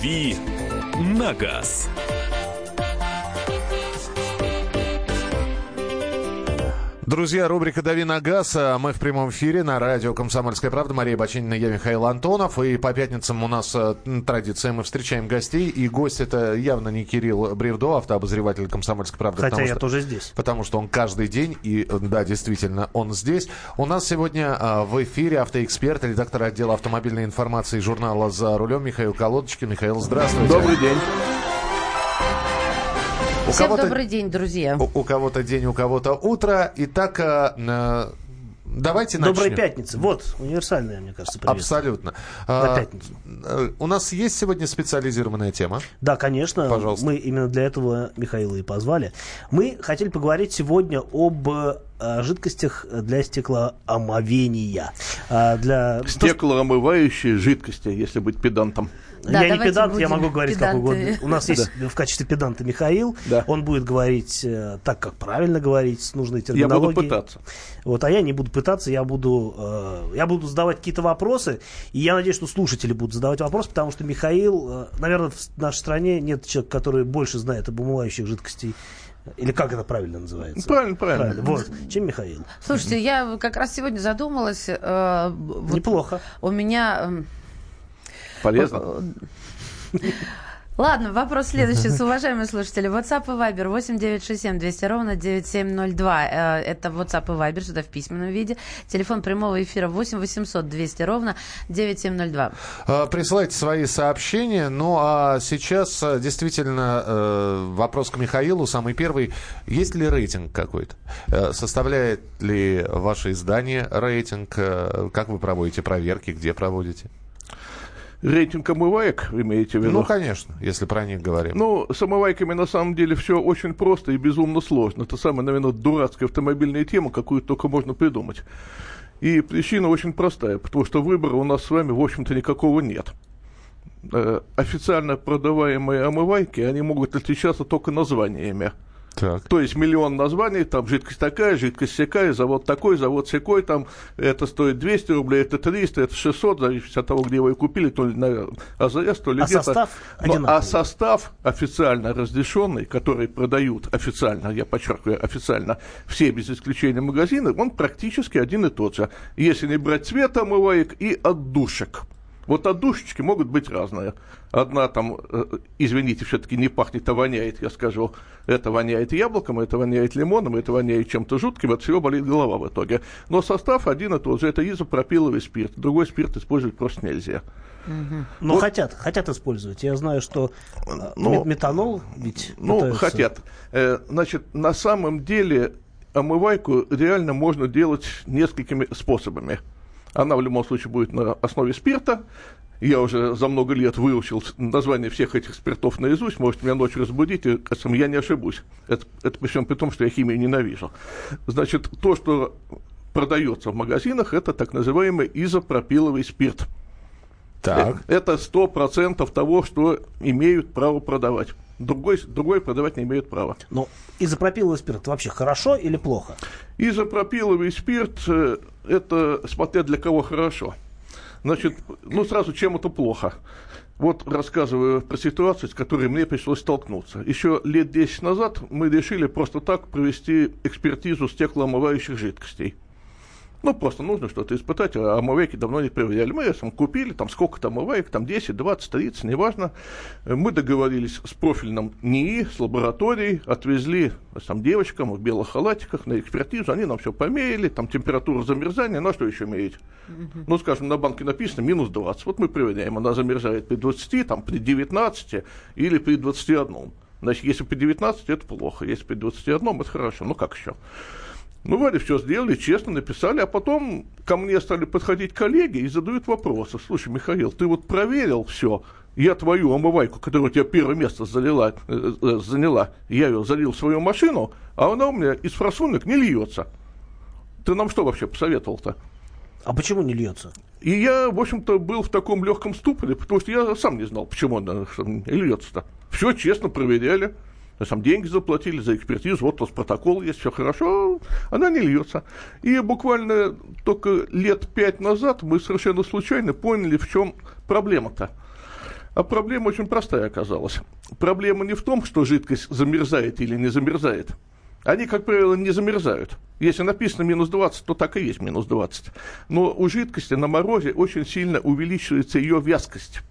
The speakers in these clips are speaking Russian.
«Дави на газ». Друзья, рубрика «Дави на газ». А Мы в прямом эфире на радио «Комсомольская правда». Мария Бочинина, я Михаил Антонов. И по пятницам у нас э, традиция, мы встречаем гостей. И гость это явно не Кирилл Бревдо, автообозреватель «Комсомольской правды». Хотя я что, тоже здесь. Потому что он каждый день, и э, да, действительно, он здесь. У нас сегодня а, в эфире автоэксперт, редактор отдела автомобильной информации журнала «За рулем» Михаил Колодочкин. Михаил, здравствуйте. Добрый день. У Всем добрый день, друзья. У, у кого-то день, у кого-то утро. Итак, э, э, давайте начнем. Доброй пятницы. Вот, универсальная, мне кажется, привет. Абсолютно. На А, пятницу. э, У нас есть сегодня специализированная тема. Да, конечно. Пожалуйста. Мы именно для этого Михаила и позвали. Мы хотели поговорить сегодня об жидкостях для стеклоомовения. А, для... Стеклоомывающие жидкости, если быть педантом. Да, я не педант, я могу говорить как педанты. угодно. У нас есть в качестве педанта Михаил. Да. Он будет говорить э, так, как правильно говорить, с нужной Я терминологией. буду пытаться. Вот, а я не буду пытаться, я буду, э, я буду задавать какие-то вопросы, и я надеюсь, что слушатели будут задавать вопросы, потому что Михаил, э, наверное, в нашей стране нет человека, который больше знает об умывающих жидкостей, или как это правильно называется? Правильно, правильно. Вот, чем Михаил. Слушайте, я как раз сегодня задумалась. э, вот Неплохо. У меня... эм, Полезно. Ладно, вопрос следующий. С уважаемые слушатели. WhatsApp и Viber 8967 200 ровно 9702. Э, Это WhatsApp и Viber, сюда в письменном виде. Телефон прямого эфира 8 800 200 ровно 9702. Э, Присылайте свои сообщения. Ну а сейчас э, действительно вопрос к Михаилу, самый первый. Есть ли рейтинг какой-то? Составляет ли ваше издание рейтинг? Как вы проводите проверки? Где проводите? Рейтинг омываек, имеете в виду? Ну, конечно, если про них говорим. Ну, с омывайками на самом деле все очень просто и безумно сложно. Это самая, наверное, дурацкая автомобильная тема, какую только можно придумать. И причина очень простая, потому что выбора у нас с вами, в общем-то, никакого нет. Э, Официально продаваемые омывайки, они могут отличаться только названиями. Так. То есть миллион названий, там жидкость такая, жидкость всякая, завод такой, завод всякой, там это стоит 200 рублей, это 300, это 600, зависит от того, где вы ее купили, то ли на АЗС, то ли А где-то. состав Но- а состав официально разрешенный, который продают официально, я подчеркиваю, официально, все без исключения магазины, он практически один и тот же. Если не брать цвет омываек и отдушек. Вот отдушечки могут быть разные. Одна там, э, извините, все-таки не пахнет, а воняет, я скажу. Это воняет яблоком, это воняет лимоном, это воняет чем-то жутким, от всего болит голова в итоге. Но состав один и тот же. Это изопропиловый спирт. Другой спирт использовать просто нельзя. Но хотят, хотят использовать. Я знаю, что э, Ну, мет- метанол ведь Ну, пытаются- хотят. Э, значит, на самом деле омывайку реально можно делать несколькими способами. Она в любом случае будет на основе спирта. Я уже за много лет выучил название всех этих спиртов наизусть. Можете меня ночью разбудить, и, кажется, я не ошибусь. Это, это при всем при том, что я химию ненавижу. Значит, то, что продается в магазинах, это так называемый изопропиловый спирт. Так. Э, Это сто процентов того, что имеют право продавать. Другой, другой продавать не имеют права. Но изопропиловый спирт вообще хорошо или плохо? Изопропиловый спирт э, – это смотря для кого хорошо. Значит, ну сразу чем это плохо. Вот рассказываю про ситуацию, с которой мне пришлось столкнуться. Еще лет 10 назад мы решили просто так провести экспертизу стеклоомывающих жидкостей. Ну, просто нужно что-то испытать, а омывайки давно не проверяли. Мы там купили, там сколько там омываек, там 10, 20, 30, неважно. Мы договорились с профильным НИИ, с лабораторией, отвезли э, там девочкам в белых халатиках на экспертизу, они нам все померили, там температура замерзания, ну а что еще мерить? Ну, скажем, на банке написано минус 20, вот мы проверяем, она замерзает при 20, там при 19 или при 21. Значит, если при 19, это плохо, если при 21, это хорошо, ну как еще? Ну, вроде все сделали, честно написали, а потом ко мне стали подходить коллеги и задают вопросы. Слушай, Михаил, ты вот проверил все, я твою омывайку, которая у тебя первое место залила, э, э, заняла, я ее залил в свою машину, а она у меня из форсунок не льется. Ты нам что вообще посоветовал-то? А почему не льется? И я, в общем-то, был в таком легком ступоре, потому что я сам не знал, почему она льется-то. Все честно проверяли. Есть там деньги заплатили за экспертизу, вот у нас протокол есть, все хорошо, она не льется. И буквально только лет пять назад мы совершенно случайно поняли, в чем проблема-то. А проблема очень простая оказалась. Проблема не в том, что жидкость замерзает или не замерзает. Они, как правило, не замерзают. Если написано минус 20, то так и есть минус 20. Но у жидкости на морозе очень сильно увеличивается ее вязкость.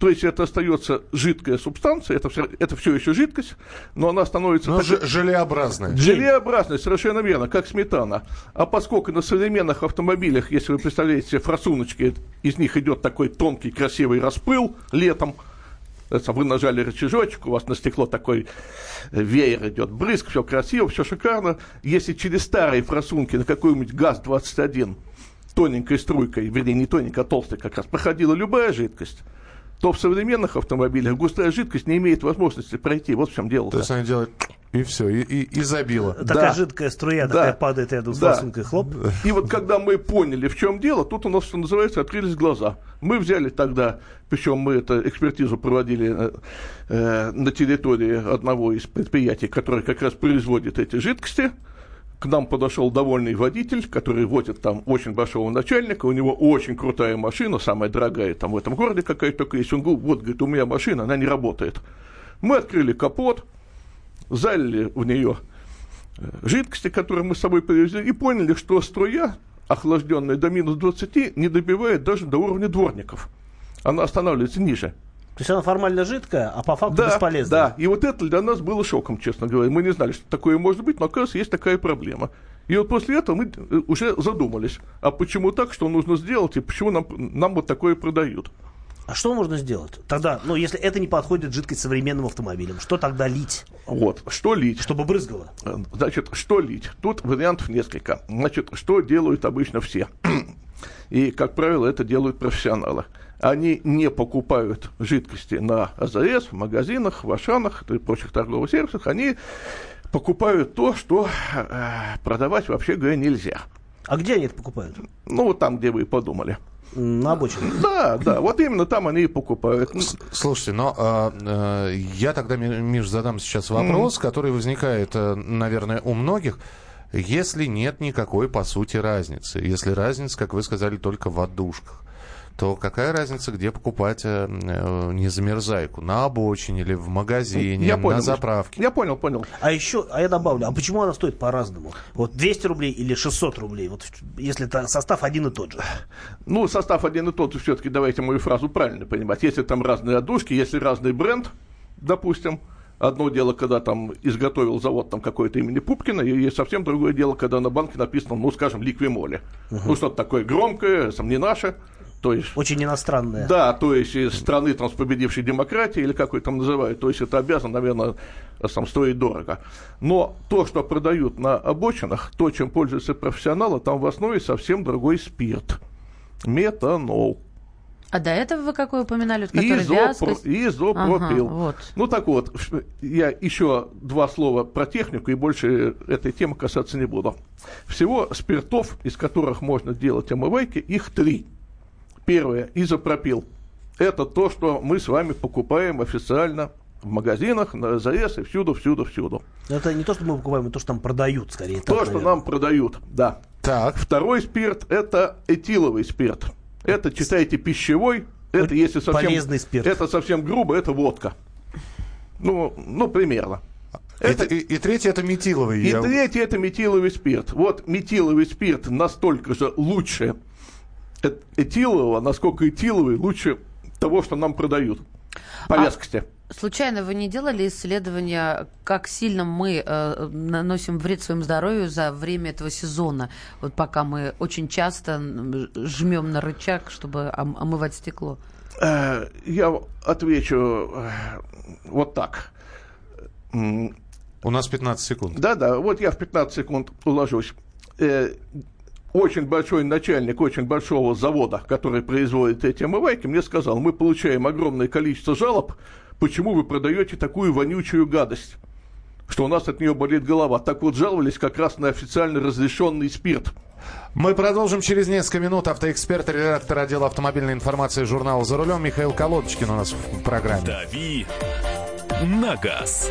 То есть это остается жидкая субстанция, это все, это все еще жидкость, но она становится... Такой- ж- желеобразная. Желеобразная, совершенно верно, как сметана. А поскольку на современных автомобилях, если вы представляете себе форсуночки, из них идет такой тонкий красивый распыл летом, вы нажали рычажочек, у вас на стекло такой веер идет, брызг, все красиво, все шикарно. Если через старые форсунки на какой-нибудь ГАЗ-21 тоненькой струйкой, вернее, не тоненькой, а толстой как раз, проходила любая жидкость, то в современных автомобилях густая жидкость не имеет возможности пройти. Вот в чем дело. То есть она делает и все, и, и, и забила. Такая Да. жидкая струя, Да. такая падает рядом с Да. форсункой, хлоп. И вот когда мы поняли, в чем дело, тут у нас, что называется, открылись глаза. Мы взяли тогда, причем мы эту экспертизу проводили э, э, на территории одного из предприятий, которое как раз производит эти жидкости. К нам подошел довольный водитель, который возит там очень большого начальника, у него очень крутая машина, самая дорогая там в этом городе какая-то только есть. Он говорит, вот, говорит, у меня машина, она не работает. Мы открыли капот, залили в нее э, жидкости, которые мы с собой привезли, и поняли, что струя, охлажденная до минус 20, не добивает даже до уровня дворников. Она останавливается ниже. То есть она формально жидкая, а по факту Да, бесполезная. да, и вот это для нас было шоком, честно говоря. Мы не знали, что такое может быть, но, оказывается, есть такая проблема. И вот после этого мы э, уже задумались, а почему так, что нужно сделать, и почему нам, нам вот такое продают. А что можно сделать? Тогда, ну, если это не подходит жидкость современным автомобилям, что тогда лить, Вот, что лить? чтобы брызгало? Э, Значит, что лить? Тут вариантов несколько. Значит, что делают обычно все? И, как правило, это делают профессионалы. Они не покупают жидкости на АЗС, в магазинах, в Ашанах и прочих торговых сервисах. Они покупают то, что э, продавать, вообще говоря, нельзя. А где они это покупают? Ну, вот там, где вы и подумали. На обочине. Да, да, вот именно там они и покупают. С- Слушайте, но а, э, я тогда, Ми- Миш, задам сейчас вопрос, который возникает, э, наверное, у многих. Если нет никакой, по сути, разницы, если разница, как вы сказали, только в отдушках, то какая разница, где покупать э, э, незамерзайку? На обочине или в магазине, Я понял, на заправке? Я понял, понял. А еще, а я добавлю, а почему она стоит по-разному? Вот 200 рублей или 600 рублей, вот если это состав один и тот же. Ну, состав один и тот же, все-таки давайте мою фразу правильно понимать. Если там разные отдушки, если разный бренд, допустим, одно дело, когда там изготовил завод там какое-то имени Пупкина, и совсем другое дело, когда на банке написано, ну, скажем, ликвимоли. Ну, что-то такое громкое, сам не наше. То есть Очень иностранная. да, то есть из страны там, с победившей демократии, или как ее там называют, то есть это обязан, наверное, сам стоить дорого. Но то, что продают на обочинах, то, чем пользуются профессионалы, там в основе совсем другой спирт. Метанол. А до этого вы какой упоминали, вот который Изопро- вязкость? изопропил. Ага, вот. Ну так вот, я еще два слова про технику, и больше этой темы касаться не буду. Всего спиртов, из которых можно делать омывайки, их три. Первое, изопропил. Это то, что мы с вами покупаем официально в магазинах, на АЗС и всюду, всюду, всюду. Это не то, что мы покупаем, а то, что там продают, скорее. так, То, что наверное. нам продают, да. Так, Второй спирт – это этиловый спирт. Это, читайте, пищевой. Это, если совсем... полезный спирт. Это совсем грубо, это водка. Ну, ну примерно. Это, и, и третье это метиловый. И я- третье – это метиловый спирт. Вот метиловый спирт настолько же лучше этилового, насколько этиловый лучше того, что нам продают. По А- вязкости. Случайно вы не делали исследования, как сильно мы э, наносим вред своему здоровью за время этого сезона? Вот пока мы очень часто жмем на рычаг, чтобы ом- омывать стекло. Э, Я отвечу э, вот так. У нас 15 секунд. Да-да, вот я в 15 секунд уложусь. Очень большой начальник очень большого завода, который производит эти омывайки, мне сказал, мы получаем огромное количество жалоб, почему вы продаете такую вонючую гадость, что у нас от нее болит голова. Так вот, жаловались как раз на официально разрешенный спирт. Мы продолжим через несколько минут. Автоэксперт, редактор отдела автомобильной информации журнала «За рулем» Михаил Колодочкин у нас в программе. «Дави на газ».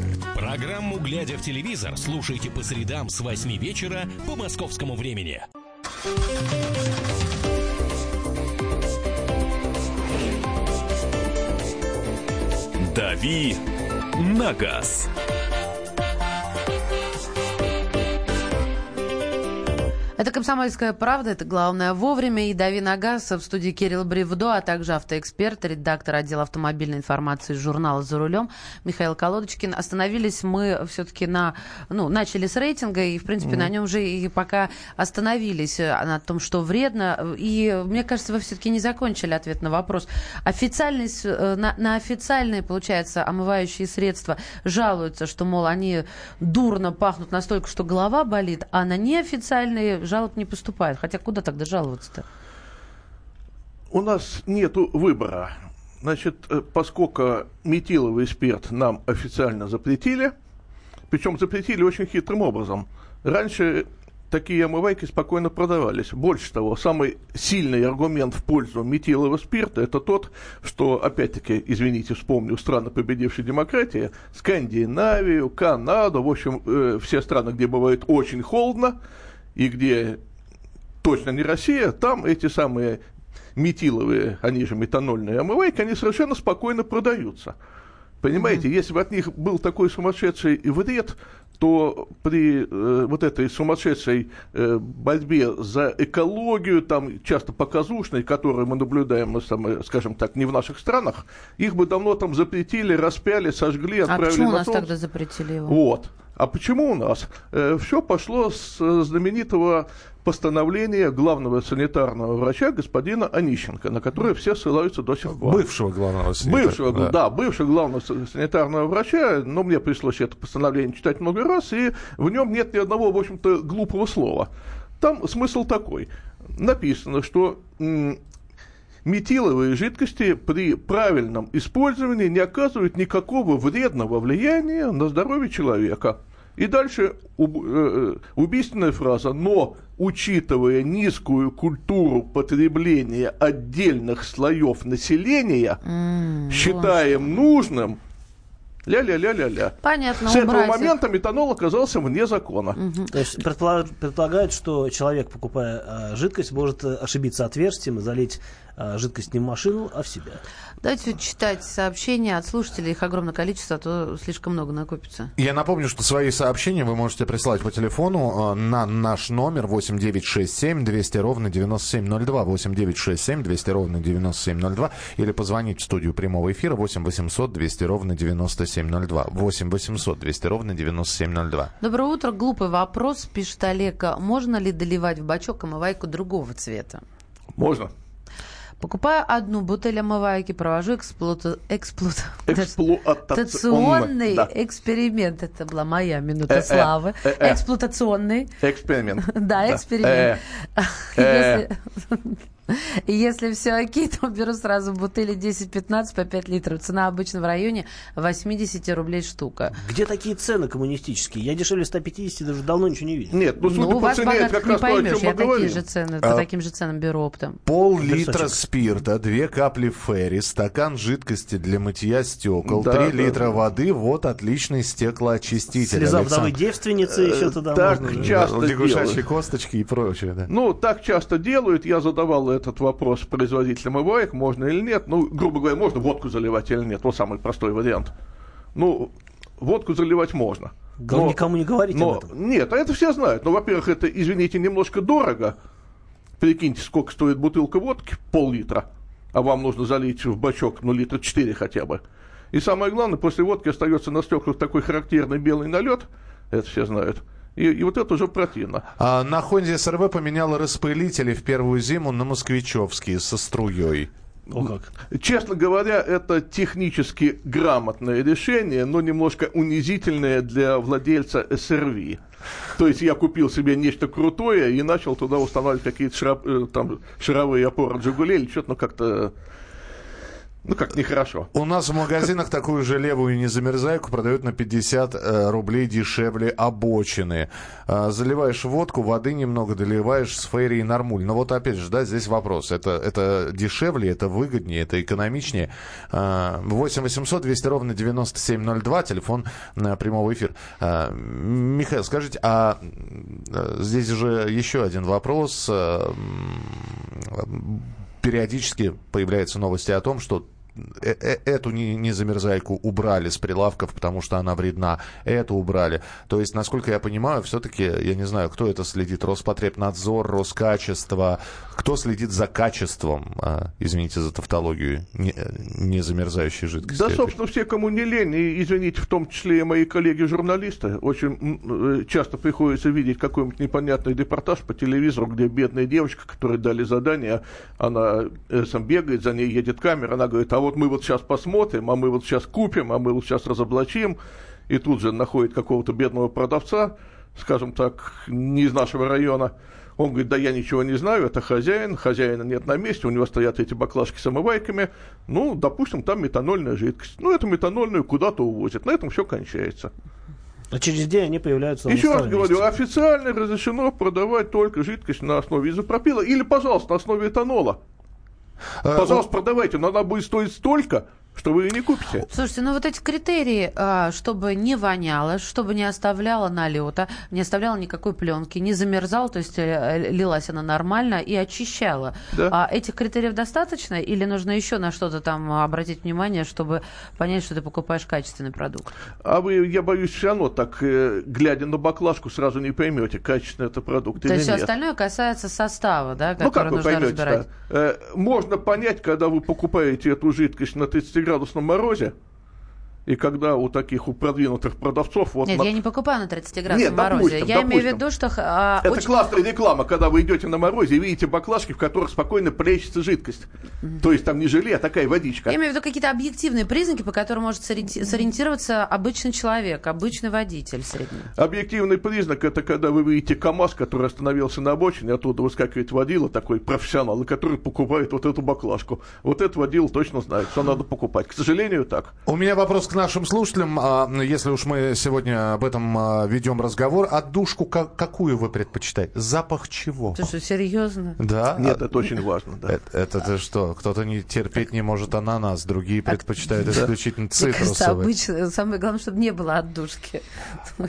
Программу «Глядя в телевизор» слушайте по средам с 8 вечера по московскому времени. «Дави на газ». Это «Комсомольская правда», это «Главное вовремя» и «Дави на газ» в студии Кирилл Бревдо, а также автоэксперт, редактор отдела автомобильной информации журнала «За рулем» Михаил Колодочкин. Остановились мы все-таки на... Ну, начали с рейтинга, и, в принципе, mm. на нем же и пока остановились, э, на том, что вредно. И, мне кажется, вы все-таки не закончили ответ на вопрос. Официальность, э, на, на официальные, получается, омывающие средства жалуются, что, мол, они дурно пахнут настолько, что голова болит, а на неофициальные жалоб не поступает. Хотя куда тогда жаловаться-то? У нас нет выбора. Значит, э, поскольку метиловый спирт нам официально запретили, причем запретили очень хитрым образом. Раньше такие омывайки спокойно продавались. Больше того, самый сильный аргумент в пользу метилового спирта – это тот, что, опять-таки, извините, вспомню страны, победившей демократии, Скандинавию, Канаду, в общем, э, все страны, где бывает очень холодно, и где точно не Россия, там эти самые метиловые, они же метанольные омывайки, они совершенно спокойно продаются. Понимаете, mm-hmm. если бы от них был такой сумасшедший вред, то при э, вот этой сумасшедшей э, борьбе за экологию, там часто показушной, которую мы наблюдаем, мы, самые, скажем так, не в наших странах, их бы давно там запретили, распяли, сожгли, отправили а почему на у нас тогда запретили его? Вот. А почему у нас? Э, все пошло с э, знаменитого постановления главного санитарного врача господина Онищенко, на которое все ссылаются до сих пор. Бывшего главного санитарного. Бывшего, да. да, бывшего главного санитарного врача, но мне пришлось это постановление читать много раз, и в нем нет ни одного, в общем-то, глупого слова. Там смысл такой. Написано, что метиловые жидкости при правильном использовании не оказывают никакого вредного влияния на здоровье человека. И дальше э, э, убийственная фраза, но учитывая низкую культуру потребления отдельных слоев населения, mm, считаем боже. нужным Ля-ля-ля-ля-ля. Понятно, С этого момента метанол оказался вне закона. Угу. То есть предполаг, предполагают, что человек, покупая э, жидкость, может э, ошибиться отверстием и залить жидкость не в машину, а в себя. Давайте читать сообщения от слушателей. Их огромное количество, а то слишком много накопится. Я напомню, что свои сообщения вы можете присылать по телефону э, на наш номер 8967 200 ровно 9702. 8967 200 ровно 9702. Или позвонить в студию прямого эфира 8 800 200 ровно 9702. 8 800 200 ровно 9702. Доброе утро. Глупый вопрос, пишет Олег. Можно ли доливать в бачок омывайку другого цвета? Можно. Покупаю одну бутыль омывайки, провожу эксплуата... эксплуат... эксплуатационный да. эксперимент. Это была моя минута э, славы. Э, э, Эксплуатационный. Эксперимент. Да, эксперимент. Если... И если все окей, то беру сразу бутыли 10-15 по 5 литров. Цена обычно в районе 80 рублей штука. Где такие цены коммунистические? Я дешевле 150 даже давно ничего не видел. Нет, ну, судя ну, по цене, это как не раз поймешь, то, о чем я такие же цены, а, по таким же ценам беру оптом. Пол-литра спирта, 2 капли ферри, стакан жидкости для мытья стекол, да, 3 да, литра да. воды, вот отличный стеклоочиститель. Слеза Александр. вдовы девственницы еще туда так можно. часто Лягушачьи косточки и прочее. Да. Ну, так часто делают. Я задавал этот вопрос производителям омываек, можно или нет. Ну, грубо говоря, можно водку заливать или нет. Вот самый простой вариант. Ну, водку заливать можно. Но, никому не говорите но, об этом. Нет, а это все знают. Но, во-первых, это, извините, немножко дорого. Прикиньте, сколько стоит бутылка водки, пол-литра, а вам нужно залить в бачок, ну, литра 4 хотя бы. И самое главное, после водки остается на стеклах такой характерный белый налет, это все знают, и, и вот это уже противно. А, на Хонде СРВ поменяла распылители в первую зиму на москвичевские со струей. О как. Честно говоря, это технически грамотное решение, но немножко унизительное для владельца СРВ. То есть я купил себе нечто крутое и начал туда устанавливать какие-то шра... Э, там, шаровые опоры Джигулей или что-то, ну как-то Ну, как нехорошо. У нас в магазинах такую же левую незамерзайку продают на 50 э, рублей дешевле обочины. Э, заливаешь водку, воды немного доливаешь с фейри и нормуль. Но вот опять же, да, здесь вопрос. Это, это дешевле, это выгоднее, это экономичнее. Э, 8 800 200 ровно 9702, телефон э, прямого эфира. Э, Михаил, скажите, а здесь же еще один вопрос. Периодически появляются новости о том, что эту не, не замерзайку убрали с прилавков, потому что она вредна, эту убрали. То есть, насколько я понимаю, все-таки, я не знаю, кто это следит, Роспотребнадзор, Роскачество, кто следит за качеством, а, извините за тавтологию, не, не замерзающей жидкости. Да, собственно, все, кому не лень, и, извините, в том числе и мои коллеги-журналисты, очень э, часто приходится видеть какой-нибудь непонятный репортаж по телевизору, где бедная девочка, которой дали задание, она э, сам бегает, за ней едет камера, она говорит, а вот мы вот сейчас посмотрим, а мы вот сейчас купим, а мы вот сейчас разоблачим, и тут же находит какого-то бедного продавца, скажем так, не из нашего района, он говорит, да я ничего не знаю, это хозяин, хозяина нет на месте, у него стоят эти баклажки с омывайками, ну, допустим, там метанольная жидкость. Ну, эту метанольную куда-то увозят, на этом все кончается. А через день они появляются Еще раз говорю, месте. официально разрешено продавать только жидкость на основе изопропила или, пожалуйста, на основе этанола. Э, Пожалуйста, продавайте, но она будет стоить столько, что вы ее не купите. Слушайте, ну вот эти критерии, а, чтобы не воняло, чтобы не оставляло налета, не оставляло никакой пленки, не замерзал, то есть э, лилась она нормально и очищала. Да. А этих критериев достаточно или нужно еще на что-то там обратить внимание, чтобы понять, что ты покупаешь качественный продукт? А вы, я боюсь, все равно так, э, глядя на баклажку, сразу не поймете, качественный это продукт То или есть все нет. остальное касается состава, да, Ну, который как вы нужно поймете разбирать. Можно понять, когда вы покупаете эту жидкость на 30-градусном морозе, и когда у таких, у продвинутых продавцов... Вот Нет, на- я не покупаю на 30 градусном Нет, морозе. допустим, я имею в допустим. виду, что а, Это очень- классная реклама, когда вы идете на морозе и видите баклажки, в которых спокойно плещется жидкость. То есть там не желе, а такая водичка. Я имею в виду какие-то объективные признаки, по которым может сориенти- сориентироваться обычный человек, обычный водитель средний. Объективный признак это когда вы видите КАМАЗ, который остановился на обочине, оттуда выскакивает водила, такой профессионал, и который покупает вот эту баклажку. Вот этот водила точно знает, что надо покупать. К сожалению, так. У меня вопрос к нашим слушателям. А, Если уж мы сегодня об этом а, ведем разговор, отдушку ка- какую вы предпочитаете? Запах чего? Ты что, серьезно? Да? Нет, А- это очень важно, да. Это, это что? Кто-то не терпеть не может ананас, другие предпочитают исключительно цитрусовые. обычно, самое главное, чтобы не было отдушки.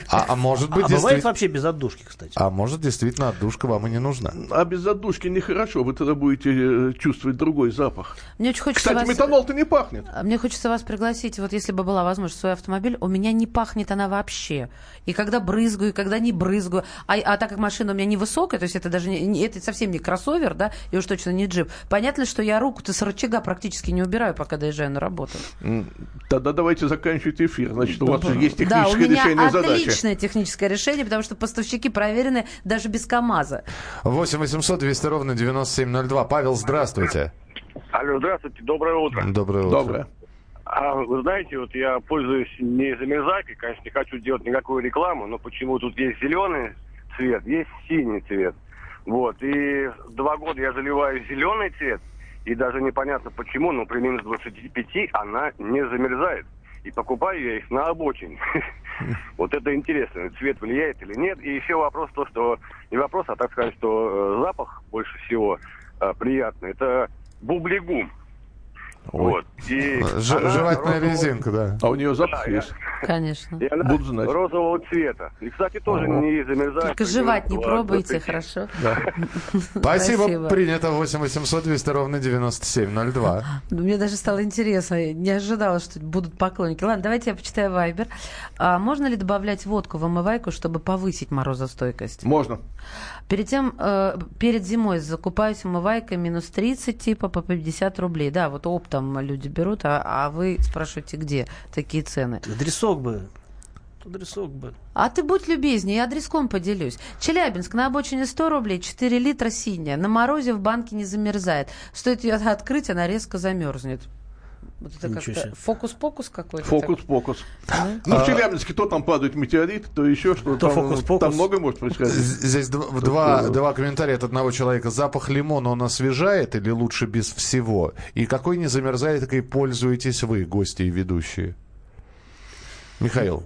А, а может быть, А бывает действительно... вообще без отдушки, кстати. А может, действительно, отдушка вам и не нужна. А без задушки нехорошо, вы тогда будете э, чувствовать другой запах. Мне очень хочется Кстати, вас... метанол-то не пахнет. А Мне хочется вас пригласить, вот если бы была возможность, свой автомобиль, у меня не пахнет она вообще. И когда брызгаю, и когда не брызгаю. А, а так как машина у меня невысокая, то есть это даже не, не- это совсем не кроссовер, да, и уж точно не джип. Понятно, что я руку-то с рычага практически не убираю, пока доезжаю на работу. Тогда давайте заканчивать эфир. Значит, у вас же есть да, у техническое меня решение задачи. отличное техническое решение, потому что поставщики проверены даже без КАМАЗа. 8 800 200 ровно 9702. Павел, здравствуйте. Алло, здравствуйте, доброе утро. Доброе утро. Доброе. А вы знаете, вот я пользуюсь не замерзайкой, конечно, не хочу делать никакую рекламу, но почему тут есть зеленый цвет, есть синий цвет. Вот, и два года я заливаю зеленый цвет, и даже непонятно почему, но при минус 25 она не замерзает. И покупаю я их на обочине. Вот это интересно, цвет влияет или нет. И еще вопрос то, что не вопрос, а так сказать, что э, запах больше всего э, приятный. Это бублигум. Вот. И Ж- она жевательная резинка, да. А у нее запах Да, есть? Конечно. И она Буду знать. розового цвета. И, кстати, тоже не замерзает. Только жевать не пробуйте, 20. хорошо? Спасибо, Спасибо. принято. 8 800 200 ровно 9702. Ну, Мне даже стало интересно. Я не ожидала, что будут поклонники. Ладно, давайте я почитаю Вайбер. А можно ли добавлять водку в омывайку, чтобы повысить морозостойкость? Можно. Перед тем, э, перед зимой закупаюсь умывайкой минус 30, типа по 50 рублей. Да, вот оптом люди берут, а, а вы спрашиваете, где такие цены. Адресок бы. Адресок бы. А ты будь любезнее, я адреском поделюсь. Челябинск, на обочине 100 рублей, 4 литра синяя. На морозе в банке не замерзает. Стоит ее открыть, она резко замерзнет. Вот это Ничего как-то фокус-покус какой-то. Фокус-покус. Да? Ну, в Челябинске то там падает метеорит, то еще что-то. То Там, фокус-покус. там много может происходить. Здесь дв- два, два комментария от одного человека. Запах лимона он освежает или лучше без всего? И какой не замерзает, и пользуетесь вы, гости и ведущие? Михаил,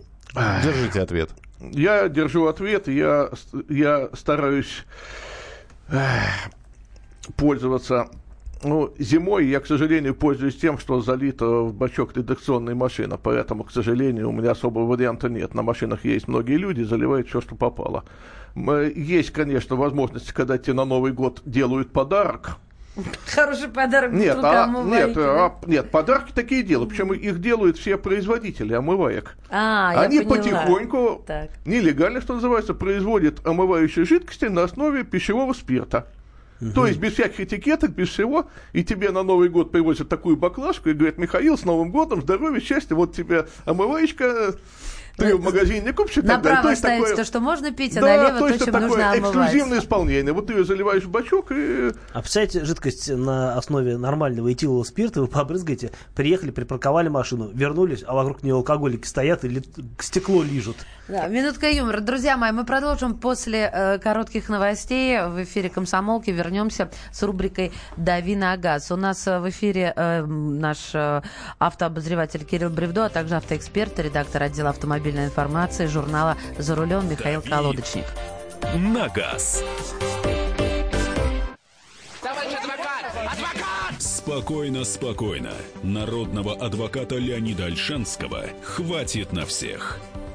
держите ответ. Я держу ответ, я, я стараюсь эх, пользоваться. Ну, зимой я, к сожалению, пользуюсь тем, что залито в бачок редакционной машины, поэтому, к сожалению, у меня особого варианта нет. На машинах есть многие люди, заливают все, что попало. Есть, конечно, возможность, когда тебе на Новый год делают подарок, Хороший подарок нет, а, нет, а, нет, подарки такие делают. Причем их делают все производители омываек. А, я Они поняла. потихоньку, Так. нелегально, что называется, производят омывающие жидкости на основе пищевого спирта. То есть без всяких этикеток, без всего, и тебе на Новый год привозят такую баклажку и говорят, Михаил, с Новым годом, здоровья, счастья, вот тебе омываечка, ты в магазине не купишь и так далее. То Направо ставить такое- то, что можно пить, а да, налево то чем это нужно такое омывать. эксклюзивное исполнение. Вот ты ее заливаешь в бачок и А представляете, жидкость на основе нормального этилового спирта вы побрызгаете, приехали, припарковали машину, вернулись, а вокруг нее алкоголики стоят и ли- стекло лижут. Да, минутка юмора. Друзья мои, мы продолжим после э, коротких новостей в эфире «Комсомолки». Вернемся с рубрикой «Дави на газ». У нас э, в эфире э, наш э, автообозреватель Кирилл Бревдо, а также автоэксперт, редактор отдела автомобильной информации журнала «За рулем» Михаил «Дави Колодочник. на газ. Спокойно, спокойно. Народного адвоката Леонида Альшанского хватит на всех.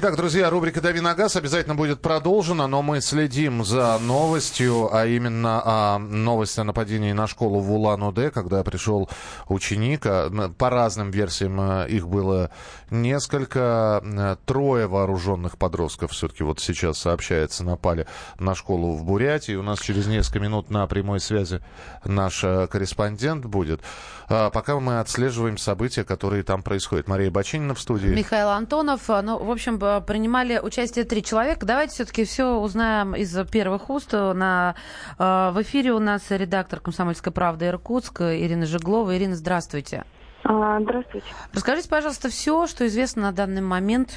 Итак, друзья, рубрика «Дави на газ» обязательно будет продолжена, но мы следим за новостью, а именно а, новость о нападении на школу в Улан-Удэ, когда пришел ученик. А, По разным версиям а, их было несколько. А, Трое вооруженных подростков все-таки вот сейчас сообщается напали на школу в Бурятии. У нас через несколько минут на прямой связи наш а, корреспондент будет. А, Пока мы отслеживаем события, которые там происходят. Мария Бочинина в студии. Михаил Антонов. Ну, в общем, принимали участие три человека. Давайте все-таки все узнаем из первых уст. На, э, в эфире у нас редактор «Комсомольской правды» Иркутск Ирина Жеглова. Ирина, здравствуйте. А, Здравствуйте. Расскажите, пожалуйста, все, что известно на данный момент.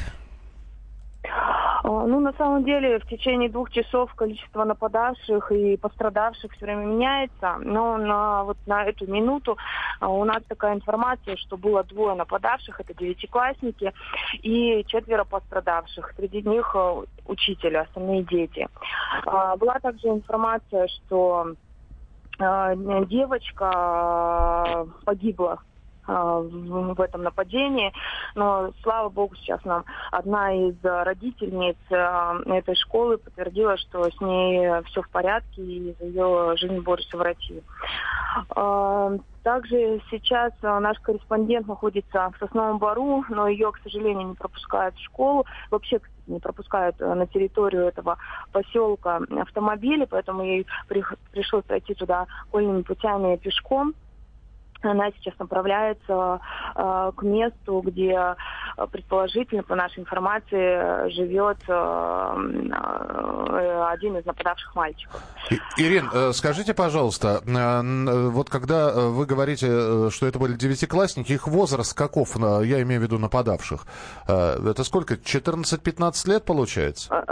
А, Ну, на самом деле, в течение двух часов количество нападавших и пострадавших все время меняется. Но на, вот на эту минуту а, у нас такая информация, что было двое нападавших, это девятиклассники, и четверо пострадавших. Среди них а, учитель, остальные дети. Была также информация, что девочка погибла в в этом нападении. Но, слава богу, сейчас нам одна из а, родительниц а, этой школы подтвердила, что с ней все в порядке и за ее жизнь борются врачи. А, Также сейчас а, наш корреспондент находится в Сосновом Бару, но ее, к сожалению, не пропускают в школу. Вообще, не пропускают а, на территорию этого поселка автомобили, поэтому ей при- пришлось пройти туда окольными путями пешком. Она сейчас направляется э, к месту, где э, предположительно, по нашей информации, живет э, э, один из нападавших мальчиков. Ирин, э, скажите, пожалуйста, вот когда вы говорите, что это были девятиклассники, их возраст каков, я имею в виду нападавших? Это сколько, 14-15 лет получается?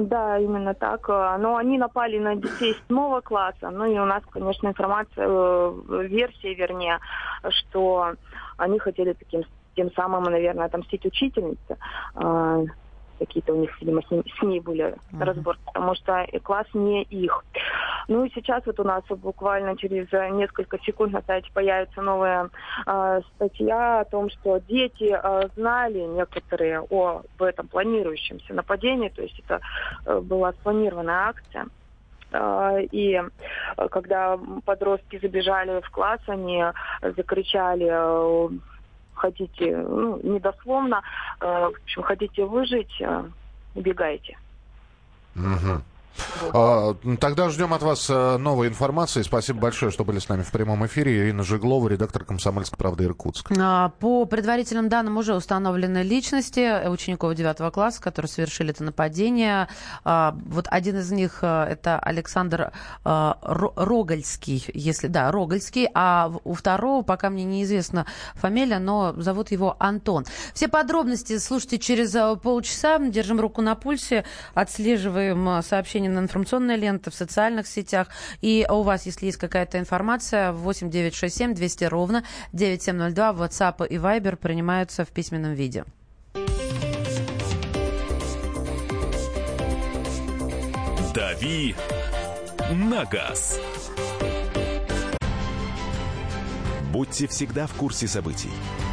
Да, именно так. Но они напали на детей седьмого класса. Ну и у нас, конечно, информация, версия, вернее, что они хотели таким тем самым, наверное, отомстить учительнице. Э, Какие-то у них, видимо, с ней, с ней были Мгм. разборки, потому что класс не их. Ну и сейчас вот у нас буквально через несколько секунд на сайте появится новая э, статья о том, что дети э, знали некоторые о в этом планирующемся нападении, то есть это э, была спланированная акция. Э, И э, когда подростки забежали в класс, они закричали э, хотите, ну, недословно, э, в общем, хотите выжить, убегайте. А, Тогда ждем от вас э, новой информации. Спасибо большое, что были с нами в прямом эфире. Ирина Жиглова, редактор «Комсомольской правды» Иркутск. А, По предварительным данным уже установлены личности учеников 9 класса, которые совершили это нападение. А, Вот один из них э, это Александр Ро- Рогольский, если да, Рогольский, а у второго пока мне неизвестна фамилия, но зовут его Антон. Все подробности слушайте через э, полчаса. Держим руку на пульсе, отслеживаем э, сообщения на информационной ленте в социальных сетях. И у вас, если есть какая-то информация, 8 967 200 ровно 9702 в WhatsApp и Viber принимаются в письменном виде. «Дави на газ». Будьте всегда в курсе событий.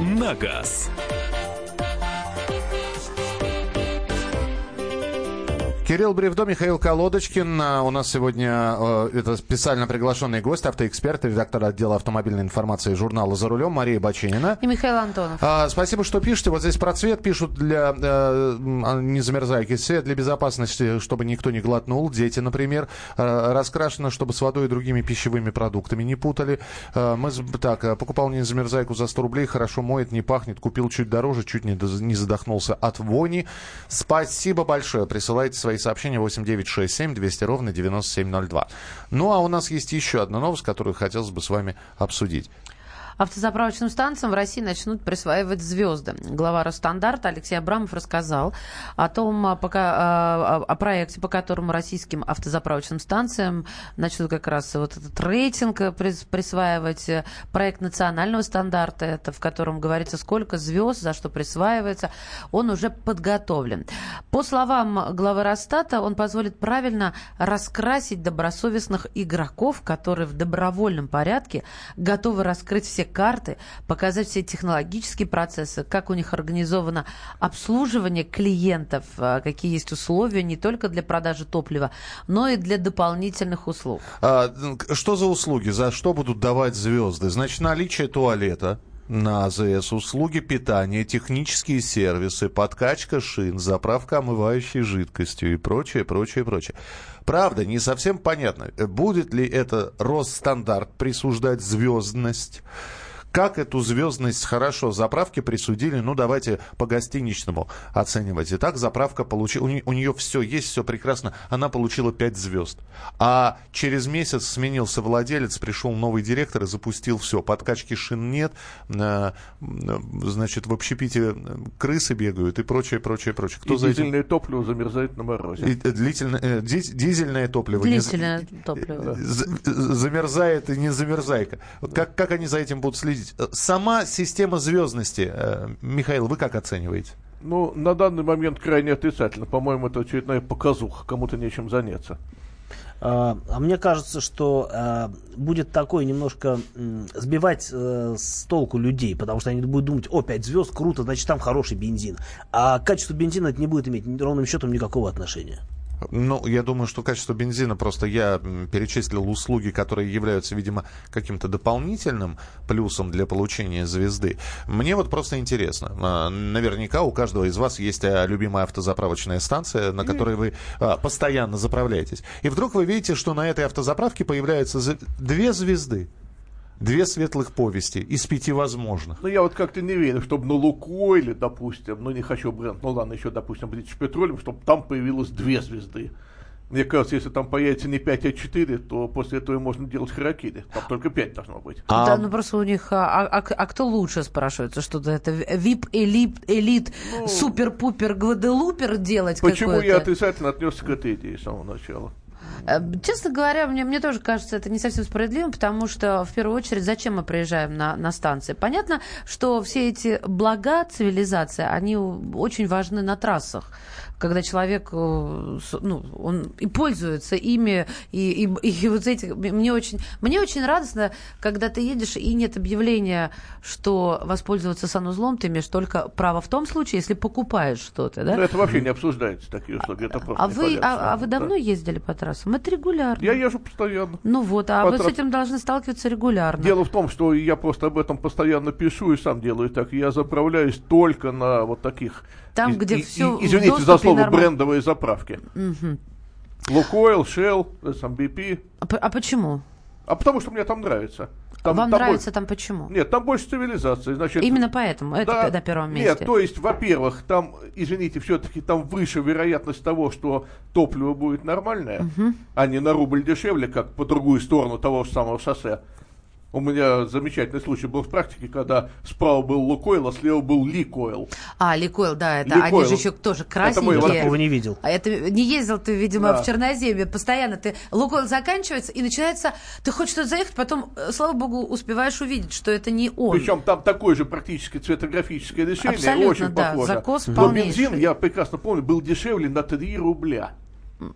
на газ». Кирилл Бревдо, Михаил Колодочкин. А, У нас сегодня э, это специально приглашенный гость, автоэксперт, редактор отдела автомобильной информации журнала «За рулем» Мария Баченина. И Михаил Антонов. А, спасибо, что пишете. Вот здесь про цвет пишут для э, м, незамерзайки. Цвет для безопасности, чтобы никто не глотнул. Дети, например. Э, раскрашено, чтобы с водой и другими пищевыми продуктами не путали. Э, мы так, покупал незамерзайку за 100 рублей. Хорошо моет, не пахнет. Купил чуть дороже, чуть не, не задохнулся от вони. Спасибо большое. Присылайте свои сообщения 8967 200 ровно 9702. Ну, а у нас есть еще одна новость, которую хотелось бы с вами обсудить. Автозаправочным станциям в России начнут присваивать звезды. Глава Росстандарта Алексей Абрамов рассказал о том, а, пока, а, о проекте, по которому российским автозаправочным станциям начнут как раз вот этот рейтинг э, прис- присваивать. э, Проект национального стандарта, это в котором говорится, сколько звезд, за что присваивается, он уже подготовлен. По словам главы Росстата, он позволит правильно раскрасить добросовестных игроков, которые в добровольном порядке готовы раскрыть все карты, показать все технологические процессы, как у них организовано обслуживание клиентов, а, какие есть условия не только для продажи топлива, но и для дополнительных услуг. А, что за услуги? За что будут давать звезды? Значит, наличие туалета на АЗС, услуги питания, технические сервисы, подкачка шин, заправка омывающей жидкостью и прочее, прочее, прочее. Правда, не совсем понятно, будет ли это Росстандарт присуждать звездность, как эту звездность хорошо заправки присудили, ну давайте по гостиничному оценивать. Итак, заправка получила, у, не- у нее все есть, все прекрасно, она получила 5 звезд. А через месяц сменился владелец, пришел новый директор и запустил все. Подкачки шин нет, э, э, значит, в общепите крысы бегают и прочее, прочее, прочее. Кто и за этим? дизельное топливо замерзает на морозе. И, э, длительно- э, диз- дизельное топливо. не- Длительное топливо. з- замерзает и не замерзайка. Как, как они за этим будут следить? Э, Сама система звездности, э, Михаил, вы как оцениваете? Ну, на данный момент крайне отрицательно. По-моему, это очередная показуха. Кому-то нечем заняться. А а мне кажется, что а, будет такое немножко м, сбивать э, с толку людей, потому что они будут думать, о, 5 звезд, круто, значит там хороший бензин. А к качеству бензина это не будет иметь ровным счетом никакого отношения. Ну, я думаю, что качество бензина, просто я перечислил услуги, которые являются, видимо, каким-то дополнительным плюсом для получения звезды. Мне вот просто интересно. А, Наверняка у каждого из вас есть а, любимая автозаправочная станция, на которой вы а, постоянно заправляетесь. И вдруг вы видите, что на этой автозаправке появляются две звезды. Две светлых повести из пяти возможных. Ну, я вот как-то не верю, чтобы на Лукойле, допустим, ну, не хочу бренд, ну, ладно, еще, допустим, British Petroleum, чтобы там появилось две звезды. Мне кажется, если там появится не 5, а 4, то после этого можно делать харакири. Там только 5 должно быть. Да, ну просто у них, а, а- а- а кто лучше, спрашивается, что-то это вип, элит, элит, супер-пупер, гваделупер делать Почему я отрицательно отнесся к этой идее с самого начала? Э, Честно говоря, мне, мне тоже кажется, это не совсем справедливым, потому что, в первую очередь, зачем мы приезжаем на, на станции? Понятно, что все эти блага цивилизации, они очень важны на трассах когда человек, э, ну, он и пользуется ими, и, и, и вот эти, мне очень, мне очень радостно, когда ты едешь, и нет объявления, что воспользоваться санузлом ты имеешь только право в том случае, если покупаешь что-то, да? Ну, Это вообще не обсуждается, такие услуги. Это А вы, а, а вы Да. давно ездили по трассам? Это регулярно. Я езжу постоянно. Ну вот, а По вы с этим должны сталкиваться регулярно. Дело в том, что я просто об этом постоянно пишу и сам делаю так. Я заправляюсь только на вот таких, Там, и- где и- всё и- извините за слово, нормально. брендовые заправки. Лукойл, Shell, SMBP. А, а почему? А потому что мне там нравится. Там- Вам там нравится больше- там почему? Нет, там больше цивилизации. Значит, Именно поэтому это Да, на первом месте. Нет, то есть, во-первых, там, извините, все-таки там выше вероятность того, что топливо будет нормальное, а не на рубль дешевле, как по другую сторону того же самого шоссе. У меня замечательный случай был в практике, когда справа был Лукойл, а слева был Ликойл. А, Ликойл, да, это Ликойл. они же еще тоже Это мой красненькие. Такого не видел. А это не ездил ты, видимо, Да. в Черноземье. Постоянно ты Лукойл заканчивается, и начинается. Ты хочешь что-то заехать, потом, э, слава богу, успеваешь увидеть, что это не он. Причем там такое же практически цветографическое решение, Абсолютно, очень да, похоже. закос Но полнейший. бензин, я прекрасно помню, был дешевле на 3 рубля.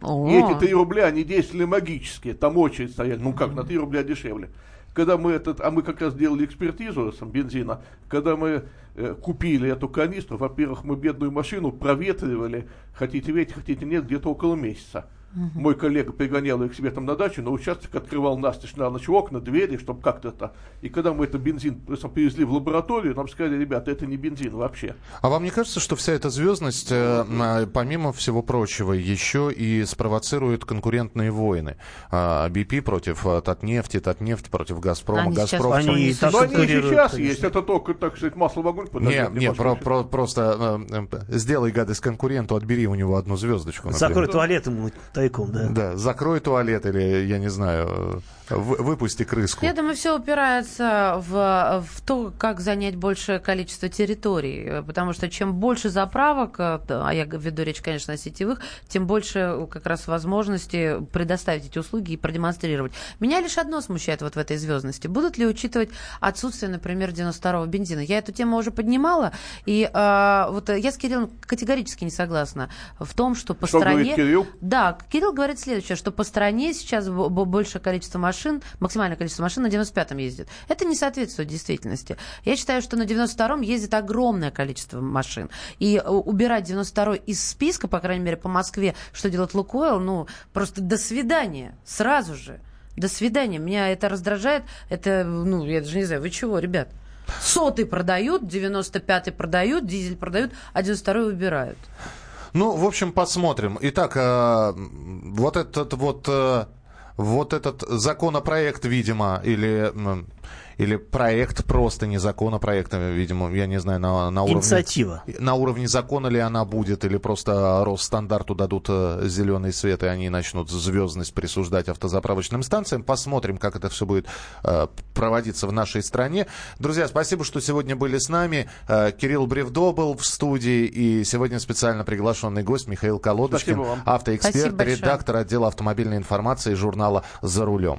О. И эти 3 рубля, они действовали магически. Там очередь стояли. Ну как, на 3 рубля дешевле. Когда мы этот, а мы как раз делали экспертизу сам, бензина, когда мы э, купили эту канистру, во-первых, мы бедную машину проветривали, хотите верить, хотите нет, где-то около месяца. Мой коллега пригонял их к себе там на дачу, на участок открывал настежь на ночь окна, двери, чтобы как-то это. И когда мы этот бензин просто привезли в лабораторию, нам сказали, ребята, это не бензин вообще. А вам не кажется, что вся эта звездность, э, а, помимо всего прочего, еще и спровоцирует конкурентные войны? А, BP против а, Татнефти, Татнефть против Газпрома, Они сейчас Газпром... Они и не так Но они сейчас конечно. есть, это только, так сказать, масло в огонь Не, подождет не, немножко. про- про- просто э, э, сделай гадость конкуренту, отбери у него одну звездочку. например. Закрой туалет ему тайком, да. Да, закрой туалет или, я не знаю, вы- выпусти крыску. Я думаю, все упирается в, в то, как занять большее количество территорий. Потому что чем больше заправок, э, а я веду речь, конечно, о сетевых, тем больше э, как раз возможности предоставить эти услуги и продемонстрировать. Меня лишь одно смущает вот в этой звездности. Будут ли учитывать отсутствие, например, 92-го бензина? Я эту тему уже поднимала, и э, вот я с Кириллом категорически не согласна в том, что по Что стране... Кирилл? Да, Кирилл говорит следующее, что по стране сейчас большее количество машин, максимальное количество машин на 95-м ездит. Это не соответствует действительности. Я считаю, что на 92-м ездит огромное количество машин. И э, убирать 92-й из списка, по крайней мере, по Москве, что делает Лукойл, ну, просто до свидания, сразу же. До свидания. Меня это раздражает. Это, ну, я даже не знаю, вы чего, ребят? Сотый продают, 95-й продают, дизель продают, а 92-й убирают. Ну, в общем, посмотрим. Итак, э, вот этот вот, э, вот этот законопроект, видимо, или, или проект просто не законопроекта, видимо, я не знаю, на, на уровне... Инициатива. На уровне закона ли она будет, или просто Росстандарту дадут э, зеленый свет, и они начнут звездность присуждать автозаправочным станциям. Посмотрим, как это все будет э, проводиться в нашей стране. Друзья, спасибо, что сегодня были с нами. Э, Кирилл Бревдо был в студии, и сегодня специально приглашенный гость Михаил Колодочкин, автоэксперт, редактор отдела автомобильной информации журнала «За рулем».